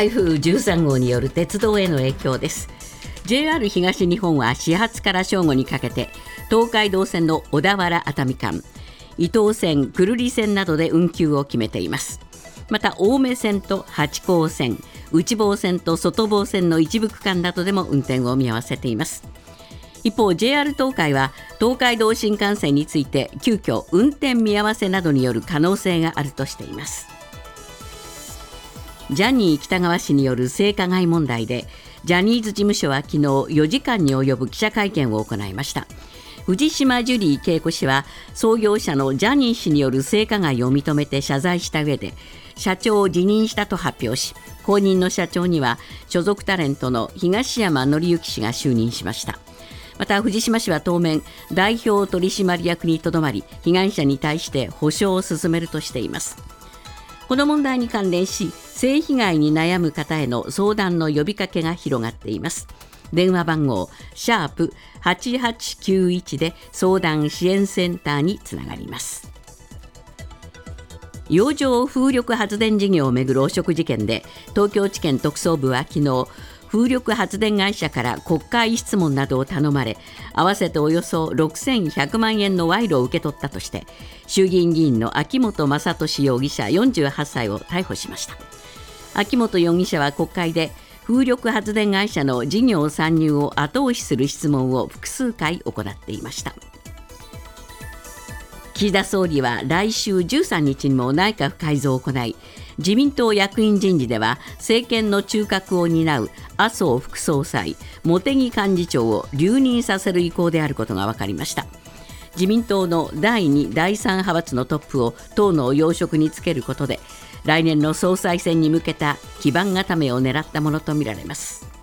台風13号による鉄道への影響です。JR 東日本は始発から正午にかけて東海道線の小田原熱海間伊東線久留里線などで運休を決めています。また青梅線と八高線内房線と外房線の一部区間などでも運転を見合わせています。一方 JR 東海は東海道新幹線について急遽運転見合わせなどによる可能性があるとしています。ジャニー喜多川氏による性加害問題でジャニーズ事務所は昨日4時間に及ぶ記者会見を行いました。藤島ジュリー恵子氏は創業者のジャニー氏による性加害を認めて謝罪した上で社長を辞任したと発表し後任の社長には所属タレントの東山紀之氏が就任しました。また藤島氏は当面代表取締役にとどまり被害者に対して補償を進めるとしています。この問題に関連し性被害に悩む方への相談の呼びかけが広がっています。電話番号シャープ8891で相談支援センターにつながります。洋上風力発電事業をめぐる汚職事件で東京地検特捜部は昨日風力発電会社から国会質問などを頼まれ合わせておよそ6100万円の賄賂を受け取ったとして衆議院議員の秋本真利容疑者48歳を逮捕しました。秋本容疑者は国会で風力発電会社の事業参入を後押しする質問を複数回行っていました。岸田総理は来週13日にも内閣改造を行い自民党役員人事では政権の中核を担う麻生副総裁茂木幹事長を留任させる意向であることが分かりました。自民党の第2第3派閥のトップを党の要職につけることで来年の総裁選に向けた基盤固めを狙ったものとみられます。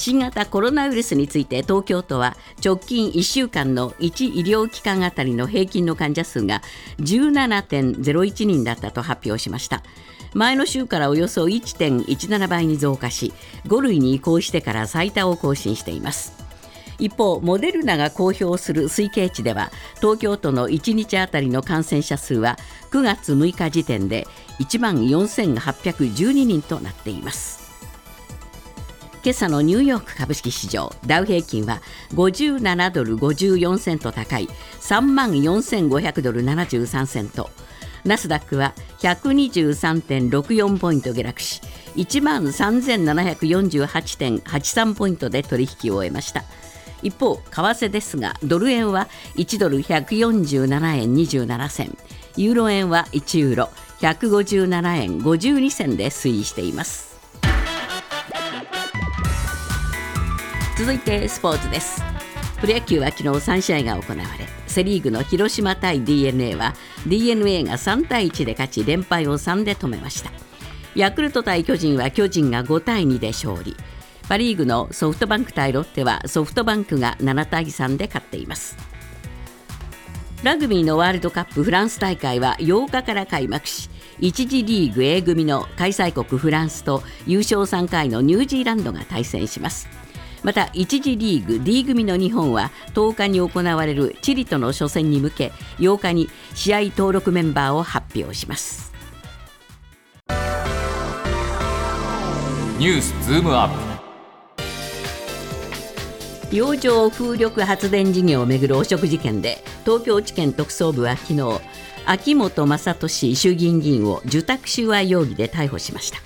新型コロナウイルスについて東京都は直近1週間の1医療機関あたりの平均の患者数が17.01人だったと発表しました。前の週からおよそ1.17倍に増加し5類に移行してから最多を更新しています。一方モデルナが公表する推計値では東京都の1日あたりの感染者数は9月6日時点で1万4812人となっています。今朝のニューヨーク株式市場ダウ平均は57ドル54セント高い3万4500ドル73セント。ナスダックは123.64ポイント下落し1万3748.83ポイントで取引を終えました。一方為替ですがドル円は1ドル147円27銭。ユーロ円は1ユーロ157円52銭で推移しています。続いてスポーツです。プロ野球は昨日3試合が行われセ・リーグの広島対 d n a は d n a が3対1で勝ち連敗を3で止めました。ヤクルト対巨人は巨人が5対2で勝利。パ・リーグのソフトバンク対ロッテはソフトバンクが7対3で勝っています。ラグビーのワールドカップフランス大会は8日から開幕し1次リーグ A 組の開催国フランスと優勝3回のニュージーランドが対戦します。また1次リーグ D 組の日本は10日に行われるチリとの初戦に向け8日に試合登録メンバーを発表します。ニュースズームアップ。洋上風力発電事業をめぐる汚職事件で東京地検特捜部は昨日秋本真利衆議院議員を受託収賄容疑で逮捕しました。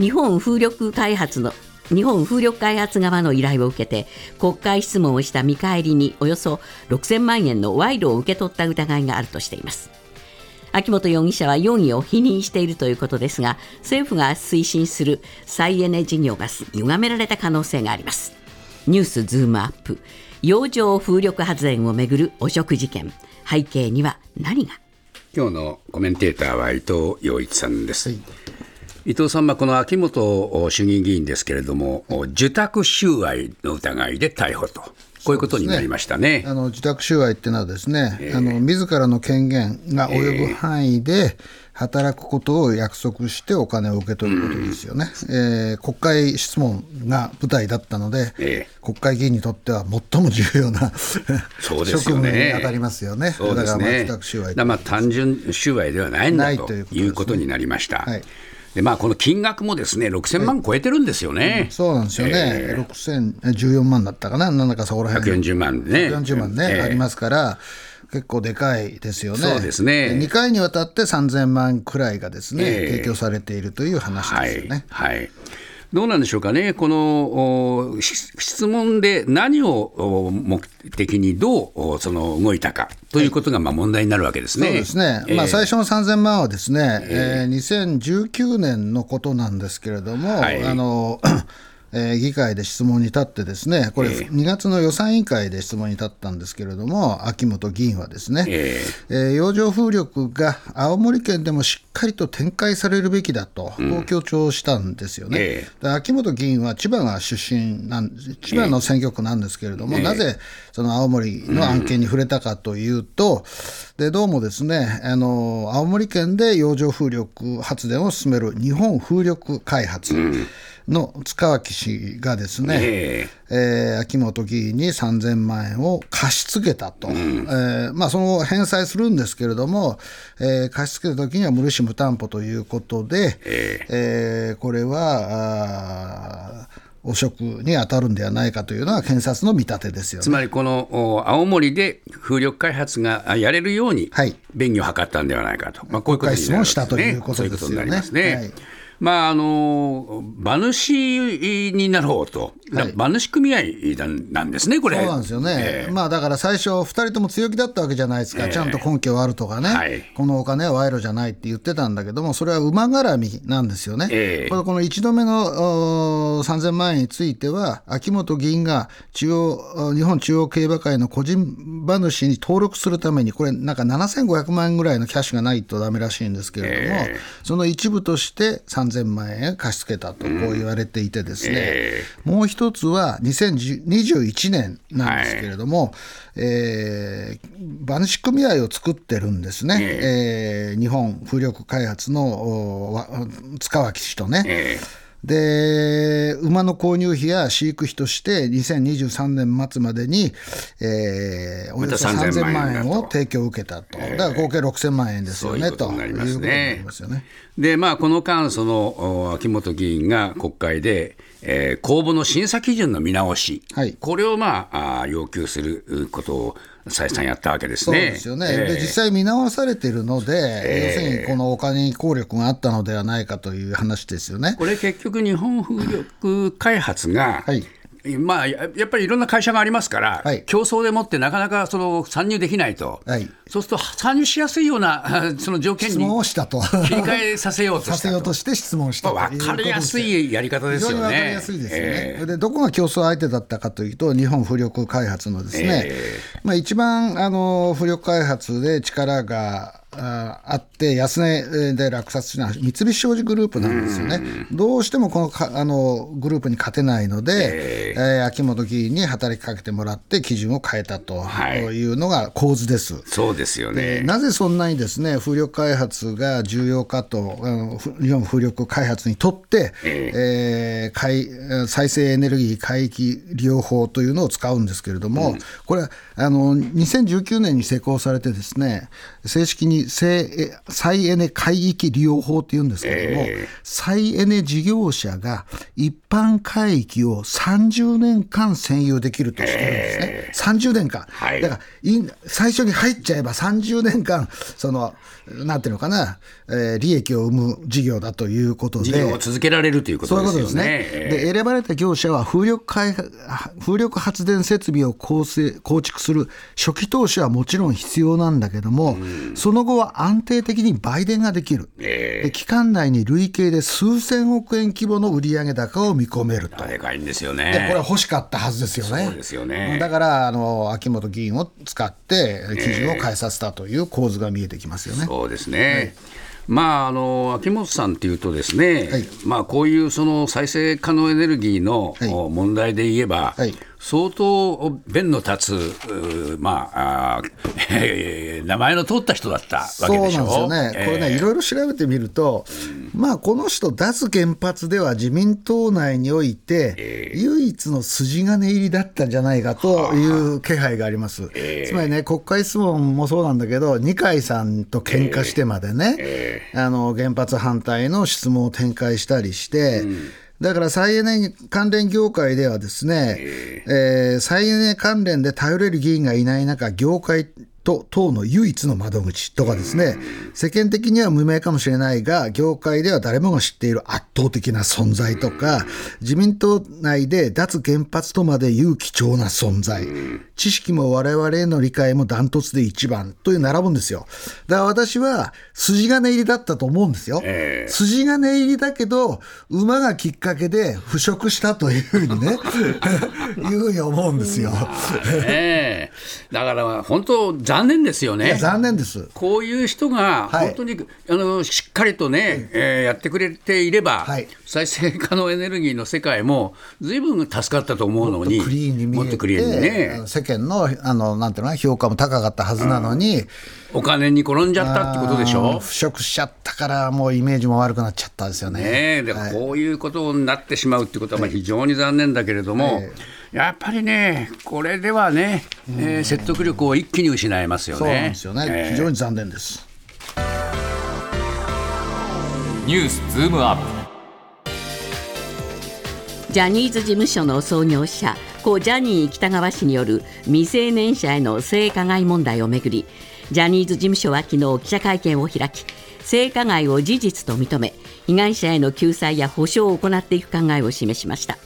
日本風力開発の日本風力開発側の依頼を受けて国会質問をした見返りにおよそ6000万円の賄賂を受け取った疑いがあるとしています。秋元容疑者は容疑を否認しているということですが政府が推進する再エネ事業が歪められた可能性があります。ニュースズームアップ。洋上風力発電をめぐる汚職事件。背景には何が？今日のコメンテーターは伊藤洋一さんです、はい伊藤さんはこの秋元衆議院議員ですけれども、受託収賄の疑いで逮捕と。こういうことになりましたね、ね、あの受託収賄っていうのはですね、えー、あの自らの権限が及ぶ範囲で働くことを約束してお金を受け取ることですよね、うん、えー、国会質問が舞台だったので、えー、国会議員にとっては最も重要なそうです職務に当たりますよね、そうですね。だからまあ単純収賄ではないんだということになりました。はいでまあ、この金額もですね6000万超えてるんですよね。そうなんですよね、6014万だったかな、なんだかそこら辺140万ね。140万ね、ええ。ありますから、結構でかいですよね。そうですね。2回にわたって3000万くらいがですね、ええ。提供されているという話ですよね。はい、はいどうなんでしょうかね、この質問で何をお目的にどうおその動いたかということがまあ問題になるわけですね。そうですね、えーまあ、最初の3000万はですね、えー2019年のことなんですけれども、はい。あのえー議会で質問に立って、ですねこれ、2月の予算委員会で質問に立ったんですけれども、秋元議員はですね、ええ。ー洋上風力が青森県でもしっかりと展開されるべきだと、こう強調したんですよね。えで秋元議員は千葉が出身なん、千葉の選挙区なんですけれども、なぜその青森の案件に触れたかというと、でどうもですねあの、青森県で洋上風力発電を進める日本風力開発の塚脇氏がですね、ええ。ー秋元議員に3000万円を貸し付けたと、えーまあ、その後返済するんですけれども、えー貸し付けたときには無利子無担保ということで、えーこれはあー汚職に当たるんではないかというのが検察の見立てですよね。つまりこのお青森で風力開発があやれるようにはい。便宜を図ったんではないかと、まあ、こういうことになるわけですね。したということですよねまああの馬主になろうと。馬主組合なんですね、これ。そうなんですよね、まあだから最初、2人とも強気だったわけじゃないですか、ちゃんと根拠はあるとかね、はい。このお金は賄賂じゃないって言ってたんだけども、それは馬絡みなんですよね、ええ。これこの1度目のおー3000万円については、秋元議員が中央日本中央競馬会の個人馬主に登録するために、これ、なんか7500万円ぐらいのキャッシュがないとダメらしいんですけれども、その一部として3000万円貸し付けたと、こう言われていてですね。えもう一つは2021年なんですけれども、えー馬主組合を作ってるんですね、えー日本風力開発の塚脇氏とね。えで馬の購入費や飼育費として2023年末までに、えーおよそまた3000 3000万円を提供を受けたと、だから合計6000万円ですよね。そういうこということになりますよね。でまあ、この間、そのお秋元議員が国会で、えー公募の審査基準の見直し、はい。これを、まあ、あー要求することを再三やったわけですそうね。ですよね、えー。で実際見直されているので、要するにこのお金に効力があったのではないかという話ですよね。これ結局、日本風力開発が、はいまあ、ややっぱりいろんな会社がありますから、はい。競争でもってなかなかその参入できないと、はい。そうすると参入しやすいようなあ その条件質に問をしたと。切り替えさせようとさ。せようとして質問したということ分かりやすいやり方ですよね。かりやすいですよね、えーでどこが競争相手だったかというと、日本風力開発のですね、えまあ、一番あの風力開発で力がああって、安値で落札したのは三菱商事グループなんですよね、どうしてもこのかあのグループに勝てないので、えー秋元議員に働きかけてもらって、基準を変えたとはい。いうのが構図です。そうですよね。なぜそんなにですね風力開発が重要かと、あのふ日本風力開発にとって、えー海再生エネルギー海域利用法というのを使うんですけれども、これはあの2019年に施行されて、ですね正式に再再エネ海域利用法というんですけれども、再エネ事業者が一般海域を30年間占有できるとしてるんですね、30年間。はいだから最初に入っちゃえば30年間、その、なんていうのかな、えー利益を生む事業だということ事業をで。続けられるというこそうとでいうことですよね。すね。で、選ばれた業者は風力開発風力発電設備を構成構築する初期投資はもちろん必要なんだけども、その後は安定的に売電ができる。で期間内に累計で数千億円規模の売上高を見込めると。でかいんですよでこれね。は欲しかったはずですよね。そうですよねだからあの秋元議員を使って基準を変えさせたという構図が見えてきますよね。そうですね。まあ、あの秋元さんっていうとですね、はい。まあ、こういうその再生可能エネルギーの問題で言えば、はい。相当弁の立つ、うーまああーえー名前の通った人だったわそうけでしょ。なんですよね、これね、いろいろ調べてみると、まあ、この人、脱原発では自民党内において、唯一の筋金入りだったんじゃないかという気配があります。つまりね、国会質問もそうなんだけど、二階さんと喧嘩してまでね、あの原発反対の質問を展開したりして、だから再エネ関連業界ではですね、えー再エネ関連で頼れる議員がいない中、業界と党の唯一の窓口とかですね、世間的には無名かもしれないが、業界では誰もが知っている圧倒的な存在とか、自民党内で脱原発とまでいう貴重な存在、知識も我々への理解もダントツで一番という並ぶんですよ。だから私は筋金入りだったと思うんですよ。ええ筋金入りだけど、馬がきっかけで腐食したというふうにね、いうふうに思うんですよ。だから本当、残念ですよね。残念です。こういう人がはい本当に、あのしっかりとね、えーやってくれていれば、はい再生可能エネルギーの世界もずいぶん助かったと思うのに、クリーンに見えてもっとクリーンにね、世間のあのなんていうの評価も高かったはずなのに、お金に転んじゃったってことでしょ？腐食しちゃったから、もうイメージも悪くなっちゃったんですよね。ねえ、ではいこういうことになってしまうってことはまあ非常に残念だけれども、やっぱりね、これではね、えー説得力を一気に失いますよね。そうなんですよね、ええ非常に残念です。ニュースズームアップ。ジャニーズ事務所の創業者故ジャニー喜多川氏による未成年者への性加害問題をめぐりジャニーズ事務所は昨日記者会見を開き性加害を事実と認め被害者への救済や補償を行っていく考えを示しました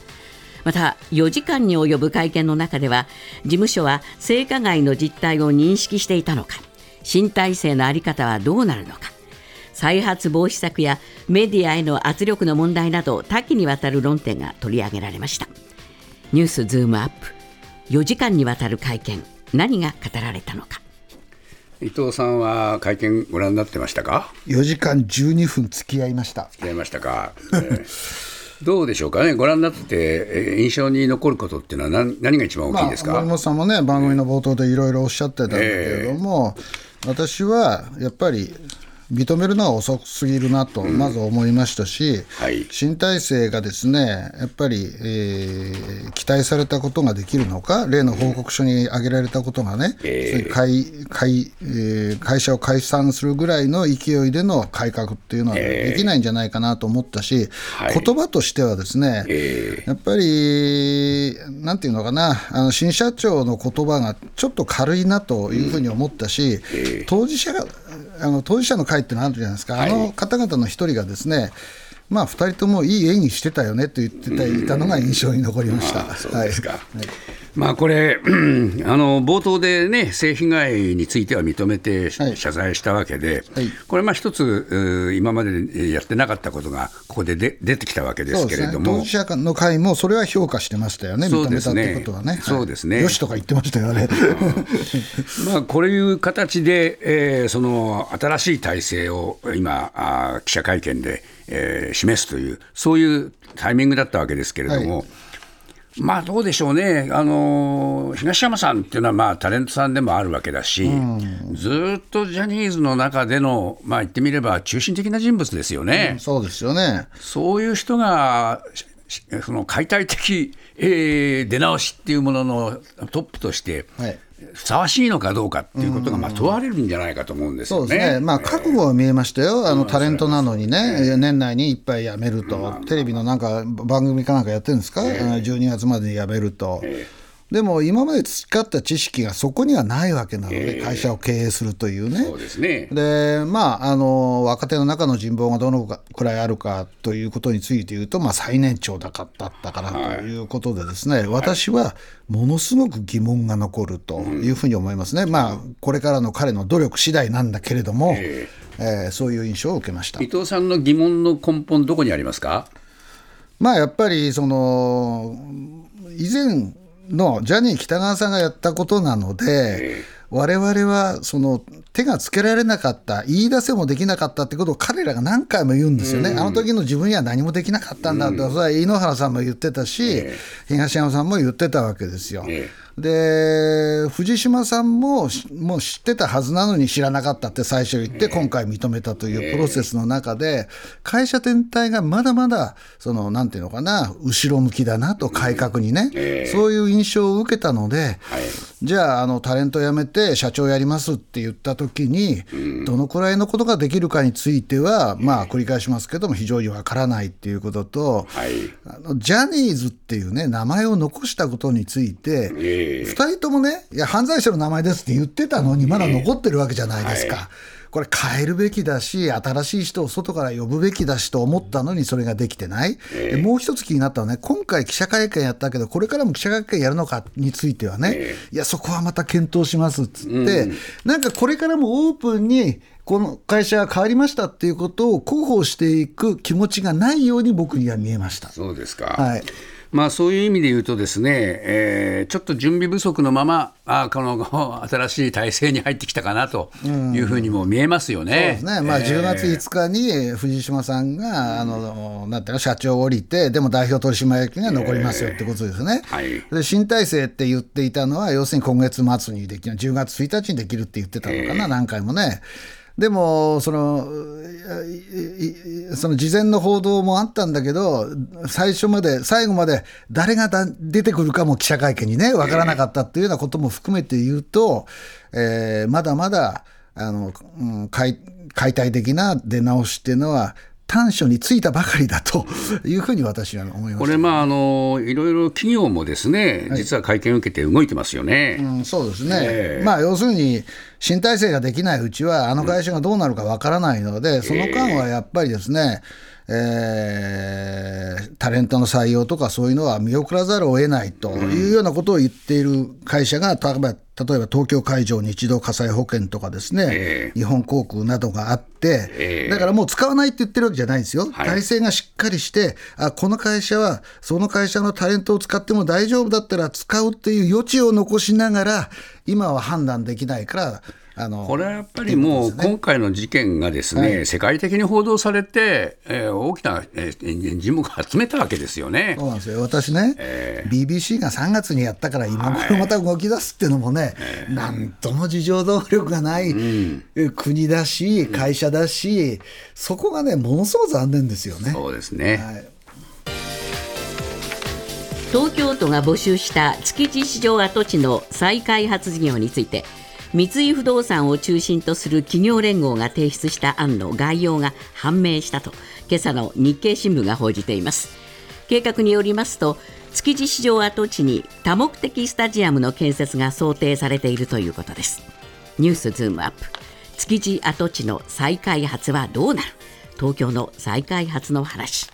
また4時間に及ぶ会見の中では事務所は性加害の実態を認識していたのか新体制の在り方はどうなるのか再発防止策やメディアへの圧力の問題など多岐にわたる論点が取り上げられました。ニュースズームアップ4時間にわたる会見何が語られたのか。伊藤さんは会見ご覧になってましたか？4時間12分付き合いました。やりましたか、えー どうでしょうかね、ご覧になってて、えー印象に残ることっていうのは何何が一番大きいですか、まあ、森本さんもね、番組の冒頭でいろいろおっしゃってたんだけれども、私はやっぱり認めるのは遅すぎるなと、まず思いましたし、はい。新体制がですね、やっぱり、えー期待されたことができるのか、例の報告書に挙げられたことがね、そういう会会えー会社を解散するぐらいの勢いでの改革っていうのはできないんじゃないかなと思ったし、はい。言葉としてはですね、やっぱり、なんていうのかな、あの新社長の言葉がちょっと軽いなというふうに思ったし、当事者があの当事者の会ってのあるじゃないですか、あの方々の一人がですね、まあ、2人ともいい演技してたよねと言ってたいたのが印象に残りました。そうですか。まあこれ、うんあの冒頭でね、性被害については認めてはい。謝罪したわけで、はい。これ、まあ一つ、今までやってなかったことが、ここでで出てきたわけですけれども。ね、当事、者の会もそれは評価してましたよね、認めたっそうですね。てことはね。はい。そうですね。よしとか言ってましたよね。まあ、こういう形で、えーその新しい体制を今、あー記者会見で、えー示すという、そういうタイミングだったわけですけれども。まあどうでしょうね、あの東山さんっていうのは、まあ、タレントさんでもあるわけだし、ずっとジャニーズの中での、まあ、言ってみれば中心的な人物ですよね。そうですよね。そういう人が、その解体的、えー出直しっていうもののトップとして、はいふさわしいのかどうかっていうことがまあ問われるんじゃないかと思うんですよね。そうですね、まあ、覚悟は見えましたよ、あのタレントなのにね、年内にいっぱい辞めると、テレビのなんか番組かなんかやってるんですか、12月までに辞めると。でも今まで培った知識がそこにはないわけなので、会社を経営するというね。そうですね。でまあ、あの若手の中の人望がどのくらいあるかということについて言うと、まあ、最年長だかだったからとい。うことでですね、私はものすごく疑問が残るというふうに思いますね、まあ、これからの彼の努力次第なんだけれども、えーそういう印象を受けました。伊。藤さんの疑問の根本、どこにありますか？まあ、やっぱりその以前のジャニー喜多川さんがやったことなので、我々はその手がつけられなかった、言い出せもできなかったってことを彼らが何回も言うんですよね、あの時の自分には何もできなかったんだと、それは井ノ原さんも言ってたし、東山さんも言ってたわけですよ。えで藤島さんももう知ってたはずなのに知らなかったって最初言って、今回認めたというプロセスの中で、会社全体がまだまだ、そのなんていうのかな、後ろ向きだなと、改革にね、そういう印象を受けたので、じゃああの、タレント辞めて社長やりますって言ったときに、どのくらいのことができるかについては、まあ、繰り返しますけども、非常にわからないっていうことと、あのジャニーズっていうね、名前を残したことについて、2人ともね、いや、犯罪者の名前ですって言ってたのに、まだ残ってるわけじゃないですか。これ変えるべきだし、新しい人を外から呼ぶべきだしと思ったのに、それができてない、えー、もう一つ気になったのはね、今回、記者会見やったけど、これからも記者会見やるのかについてはね、えー、いや、そこはまた検討しますっつって、うん、なんかこれからもオープンに、この会社が変わりましたっていうことを広報していく気持ちがないように僕には見えました。そうですか、はいまあ、そういう意味で言うとですね、えー、ちょっと準備不足のままあこの 新しい体制に入ってきたかなというふうにも見えますよね。そうですね、まあ、10月5日に藤島さんが、あのなんていうの社長を降りて、でも代表取締役が残りますよってことですね。はい、で新体制って言っていたのは、要するに今月末にできる、10月1日にできるって言ってたのかな、何回もね。でもその、その事前の報道もあったんだけど、最初まで、最後まで誰が出てくるかも記者会見にね、分からなかったっていうようなことも含めて言うと、えー、まだまだあの、うん、解解体的な出直しっていうのは、短所についたばかりだと いうふうに私は思います。これ、まああの、いろいろ企業もですね、実は会見を受けて動いてますよね、うん、そうですね、えー、まあ、要するに、新体制ができないうちは、あの会社がどうなるかわからないので、その間はやっぱりですね、えー、タレントの採用とかそういうのは見送らざるを得ないというようなことを言っている会社が、例えば例えば東京海上日動火災保険とかですね、えー、日本航空などがあって、えー、だからもう使わないって言ってるわけじゃないんですよ、はい、体制がしっかりして、あこの会社はその会社のタレントを使っても大丈夫だったら使うっていう余地を残しながら、今は判断できないから、あのこれはやっぱりもう、今回の事件がですね、はい、世界的に報道されて、えー、大きな、えー、人目を集めたわけですよね。そうなんですよ、私ね、えー、BBC が3月にやったから、今頃また動き出すっていうのもね、はい、なんとも自浄能力がない国だし、会社だし、うん、そこがね、ものすごく残念ですよね。そうですね、はい。東京都が募集した築地市場跡地の再開発事業について三井不動産を中心とする企業連合が提出した案の概要が判明したと今朝の日経新聞が報じています。計画によりますと築地市場跡地に多目的スタジアムの建設が想定されているということですニュースズームアップ築地跡地の再開発はどうなる？東京の再開発の話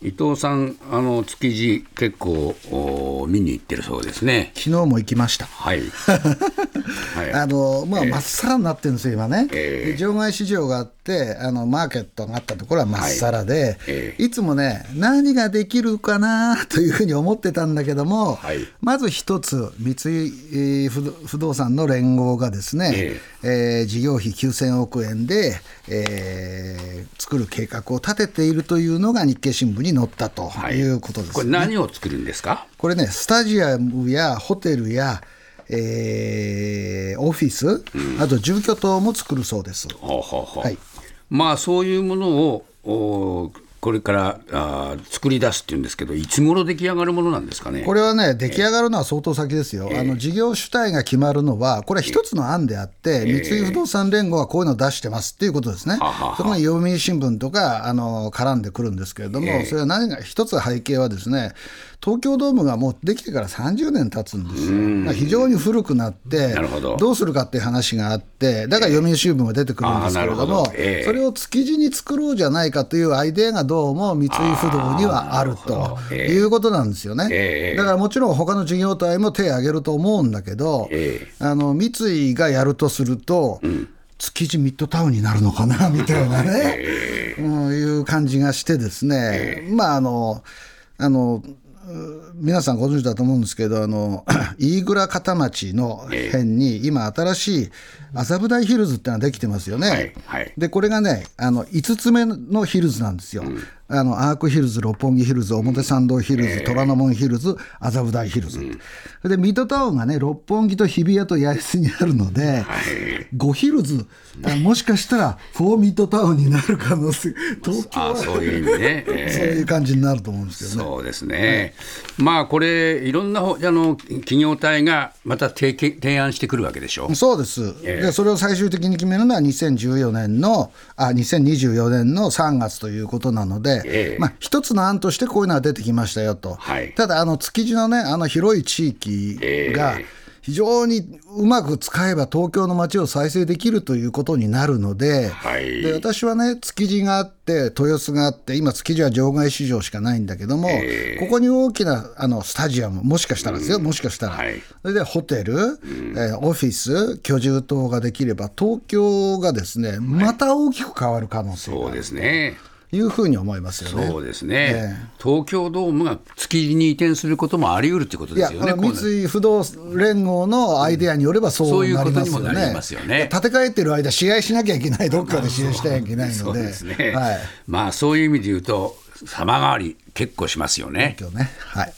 伊藤さん、あの築地、結構見に行ってるそうですね。昨日も行きました。はい。はい、あのまあ、まっさらになってるんですよ、今ね。えー、場外市場があって、あのマーケットがあったところはまっさらで、はい。えー、いつもね、何ができるかなというふうに思ってたんだけども、はい、まず一つ、三井不動産の連合がですね、えー、えー、事業費9000億円で、えー、作る計画を立てているというのが日経新聞に載ったということです、ね、これ、何を作るんですか？これね、スタジアムやホテルや、えー、オフィス、うん、あと住居棟も作るそうです。はい、まあそういうものをこれからあ作り出すっていうんですけど、いつ頃出来上がるものなんですかね？これはね、出来上がるのは相当先ですよ、えー、あの事業主体が決まるのは、これは一つの案であって、えー、三井不動産連合はこういうのを出してますっていうことですね、ははそこに読売新聞とかあの絡んでくるんですけれども、えー、それは何が、一つ背景はですね、東京ドームがもうできてから30年経つんですよ、まあ、非常に古くなって、ど。どうするかっていう話があって、だから読売新聞が出てくるんですけれども、えー、それを築地に作ろうじゃないかというアイデアがどうも三井不動にはあるということなんですよね。えー、だからもちろん他の事業体も手を挙げると思うんだけど、えー、あの三井がやるとすると、うん。築地ミッドタウンになるのかなみたいなね、いう感じがしてですね、えー、まああのあの皆さんご存知だと思うんですけど、あの 飯倉片町の辺に、今、新しい麻布台ヒルズってのができてますよね。はいはい、で、これがね、あの5つ目のヒルズなんですよ。うんあのアークヒルズ、六本木ヒルズ、表参道ヒルズ、虎ノ門ヒルズ、麻布台ヒルズ、でミッドタウンがね、六本木と日比谷と八重洲にあるので、5ヒルズ、もしかしたらフォーミッドタウンになる可能性、東京はあそういう意味ね、えそういう感じになると思うんですけどね。そうですね、まあこれ、いろんなほあの企業体がまた提携提案してくるわけでしょ。そうです、ええでそれを最終的に決めるのは2014年のあ2024年の3月ということなので、ええ。まあ、一つの案としてこういうのが出てきましたよと、はい。ただあの築地のねあの広い地域がええ。非常にうまく使えば東京の街を再生できるということになるので,、はい。で私はね築地があって豊洲があって今築地は場外市場しかないんだけども、ええ。ここに大きなあのスタジアムもしかしたらですよ、もしかしたら、はい。それでホテル、えーオフィス、居住等ができれば、東京がですね、また大きく変わる可能性がある。そうですね。というふうに思いますよね。そうですね、え東京ドームが築地に移転することもあり得るということですよね。三井不動連合のアイデアによればそうそういうことなりますよね。にもなりますよね建て替えてる間、試合しなきゃいけない、どっかで試合しなきゃいけないので、まあそういう意味で言うと、様変わり、結構しますよね。ね、はい。